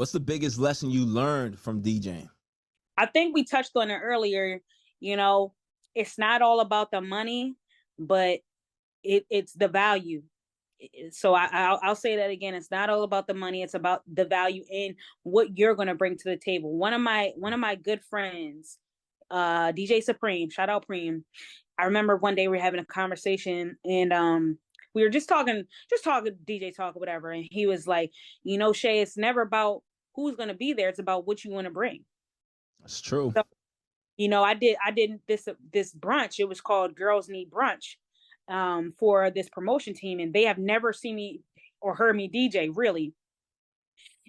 What's the biggest lesson you learned from DJing? I think we touched on it earlier. You know, it's not all about the money, but it, it's the value. So I, I'll, I'll say that again. It's not all about the money. It's about the value in what you're going to bring to the table. One of my one of my good friends, uh, DJ Supreme, shout out Preem. I remember one day we were having a conversation and um we were just talking, just talking DJ talk or whatever, and he was like, you know, Shay, it's never about who's going to be there. It's about what you want to bring. That's true. So, you know, I did I didn't this this brunch. It was called Girls Need Brunch um, for this promotion team, and they have never seen me or heard me DJ really.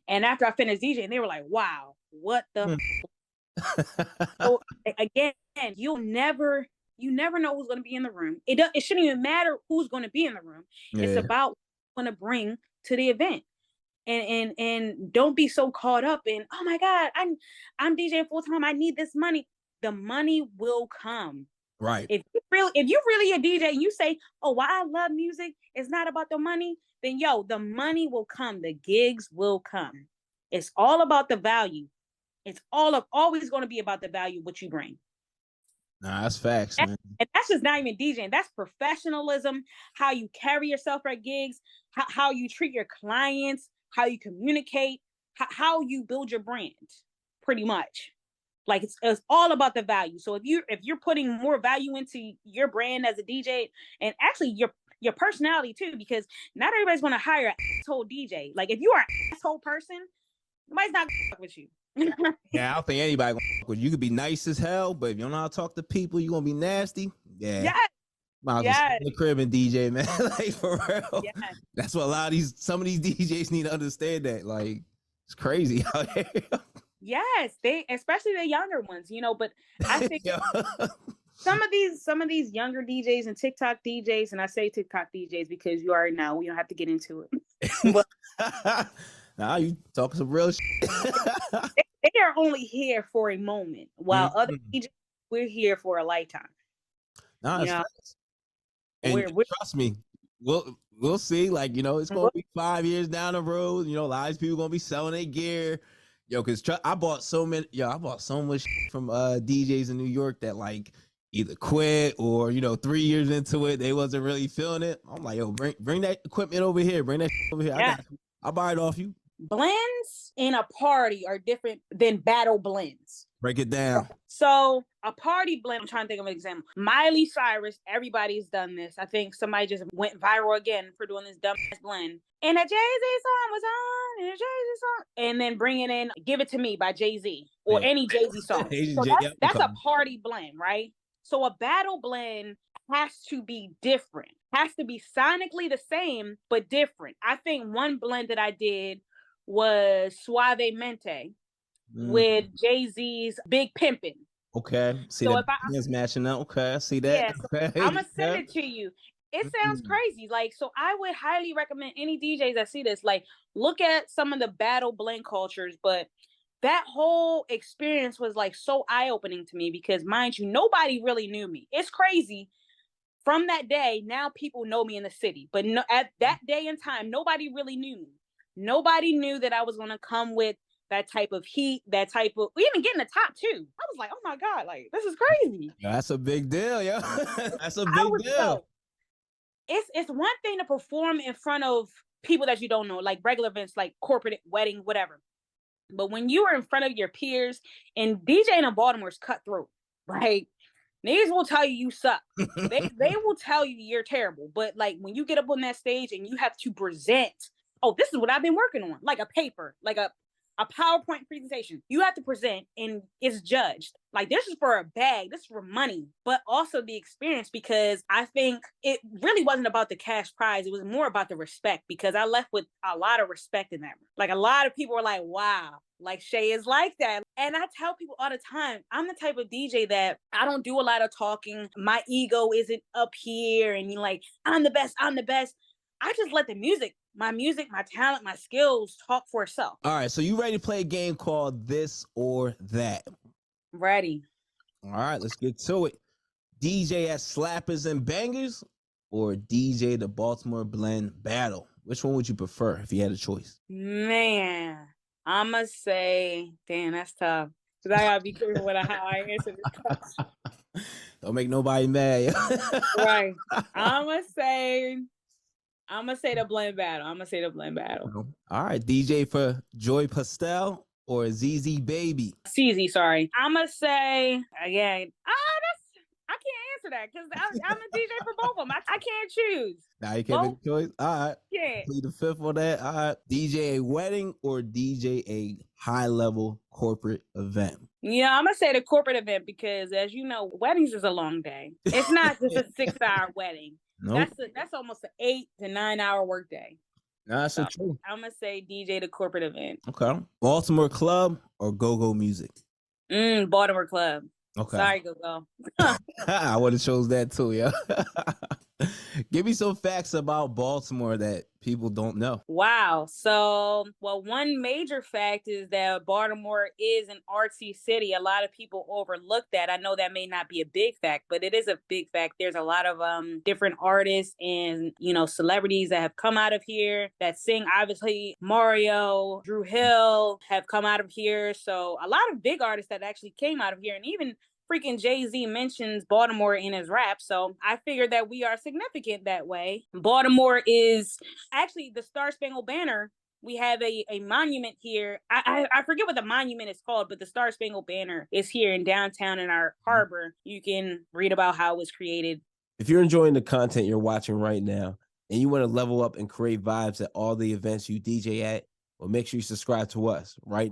And after I finished DJing, they were like, "Wow, what the." Hmm. so again, you'll never you never know who's going to be in the room. It does, it shouldn't even matter who's going to be in the room. Yeah. It's about going to bring to the event and and and don't be so caught up in oh my god i'm i'm djing full time i need this money. The money will come. Right. If you really if you're really a dj and you say oh why i love music it's not about the money then yo the money will come the gigs will come. It's all about the value. It's all of always going to be about the value what you bring. Nah, that's facts, man. And that's just not even DJing. That's professionalism, how you carry yourself at gigs, how, how you treat your clients, how you communicate, how, how you build your brand, pretty much. Like it's, it's all about the value. So if you if you're putting more value into your brand as a DJ, and actually your your personality too, because not everybody's gonna hire an asshole DJ. Like if you are an asshole person, nobody's not gonna with you. yeah, I don't think anybody gonna you could be nice as hell, but if you don't know how to talk to people, you're gonna be nasty. Yeah. Yes. Might yes. the crib and DJ, man. like for real. Yes. That's what a lot of these some of these DJs need to understand that. Like it's crazy out here. Yes, they especially the younger ones, you know, but I think some of these some of these younger DJs and TikTok DJs, and I say TikTok DJs because you already know we don't have to get into it. but now you talking some real shit. they, they, are only here for a moment, while mm-hmm. other DJs we're here for a lifetime. Nah, and trust me, we'll we'll see. Like you know, it's gonna be five years down the road. You know, a lot of people gonna be selling their gear. Yo, cause tr- I bought so many. Yo, I bought so much from uh DJs in New York that like either quit or you know three years into it they wasn't really feeling it. I'm like, yo, bring bring that equipment over here. Bring that over here. Yeah. I will buy it off you. Blends in a party are different than battle blends. Break it down. So a party blend. I'm trying to think of an example. Miley Cyrus. Everybody's done this. I think somebody just went viral again for doing this dumb blend. And a Jay Z song was on, and a Jay Z song, and then bringing in "Give It to Me" by Jay Z or yeah. any Jay Z song. so that's, that's a party blend, right? So a battle blend has to be different. Has to be sonically the same but different. I think one blend that I did was Suavemente mm. with Jay Z's Big Pimpin'. Okay. See so that if I, is matching up. Okay, I see that. Yeah, so okay. I'm gonna send it to you. It sounds mm-hmm. crazy. Like, so I would highly recommend any DJs that see this, like, look at some of the battle blend cultures, but that whole experience was like so eye-opening to me because mind you, nobody really knew me. It's crazy. From that day, now people know me in the city, but no, at that day and time, nobody really knew me. Nobody knew that I was going to come with that type of heat, that type of we even get in the top two. I was like, oh my god, like this is crazy. That's a big deal, yeah. That's a big deal. it's it's one thing to perform in front of people that you don't know, like regular events, like corporate wedding, whatever. But when you are in front of your peers and DJing in Baltimore is cutthroat, right? Niggas will tell you you suck. they they will tell you you're terrible. But like when you get up on that stage and you have to present, oh, this is what I've been working on, like a paper, like a a PowerPoint presentation. You have to present and it's judged. Like this is for a bag, this is for money, but also the experience because I think it really wasn't about the cash prize. It was more about the respect because I left with a lot of respect in that. Like a lot of people were like, wow, like Shay is like that. And I tell people all the time, I'm the type of DJ that I don't do a lot of talking. My ego isn't up here and you're like, I'm the best, I'm the best. I just let the music my music, my talent, my skills talk for itself. All right, so you ready to play a game called This or That? Ready. All right, let's get to it. DJ at Slappers and Bangers or DJ the Baltimore Blend Battle? Which one would you prefer if you had a choice? Man, I'ma say, damn, that's tough. Cause I gotta be careful with how I answer this question. Don't make nobody mad. right. I'ma say, I'ma say the blend battle. I'ma say the blend battle. All right, DJ for Joy Pastel or ZZ Baby? CZ, sorry. I'ma say again. Ah, that's I can't answer that because I'm, I'm a DJ for both of them. I, I can't choose. Now you can't make a choice. All right. Yeah. Plead the fifth on that. All right. DJ a wedding or DJ a high level corporate event? Yeah, I'm gonna say the corporate event because as you know, weddings is a long day. It's not just a six hour wedding. Nope. That's a, that's almost an eight to nine hour workday. No, that's so, true. I'm gonna say DJ the corporate event. Okay. Baltimore club or go go music? Mm, Baltimore club. Okay. Sorry, go go. I would have chose that too, yeah. Give me some facts about Baltimore that people don't know. Wow. So, well, one major fact is that Baltimore is an artsy city. A lot of people overlook that. I know that may not be a big fact, but it is a big fact. There's a lot of um different artists and, you know, celebrities that have come out of here that sing. Obviously, Mario, Dru Hill have come out of here. So, a lot of big artists that actually came out of here and even freaking Jay Z mentions Baltimore in his rap. So I figured that we are significant that way. Baltimore is actually the Star Spangled Banner. We have a, a monument here. I, I, I forget what the monument is called, but the Star Spangled Banner is here in downtown in our mm-hmm. harbor. You can read about how it was created. If you're enjoying the content you're watching right now and you want to level up and create vibes at all the events you DJ at, well, make sure you subscribe to us right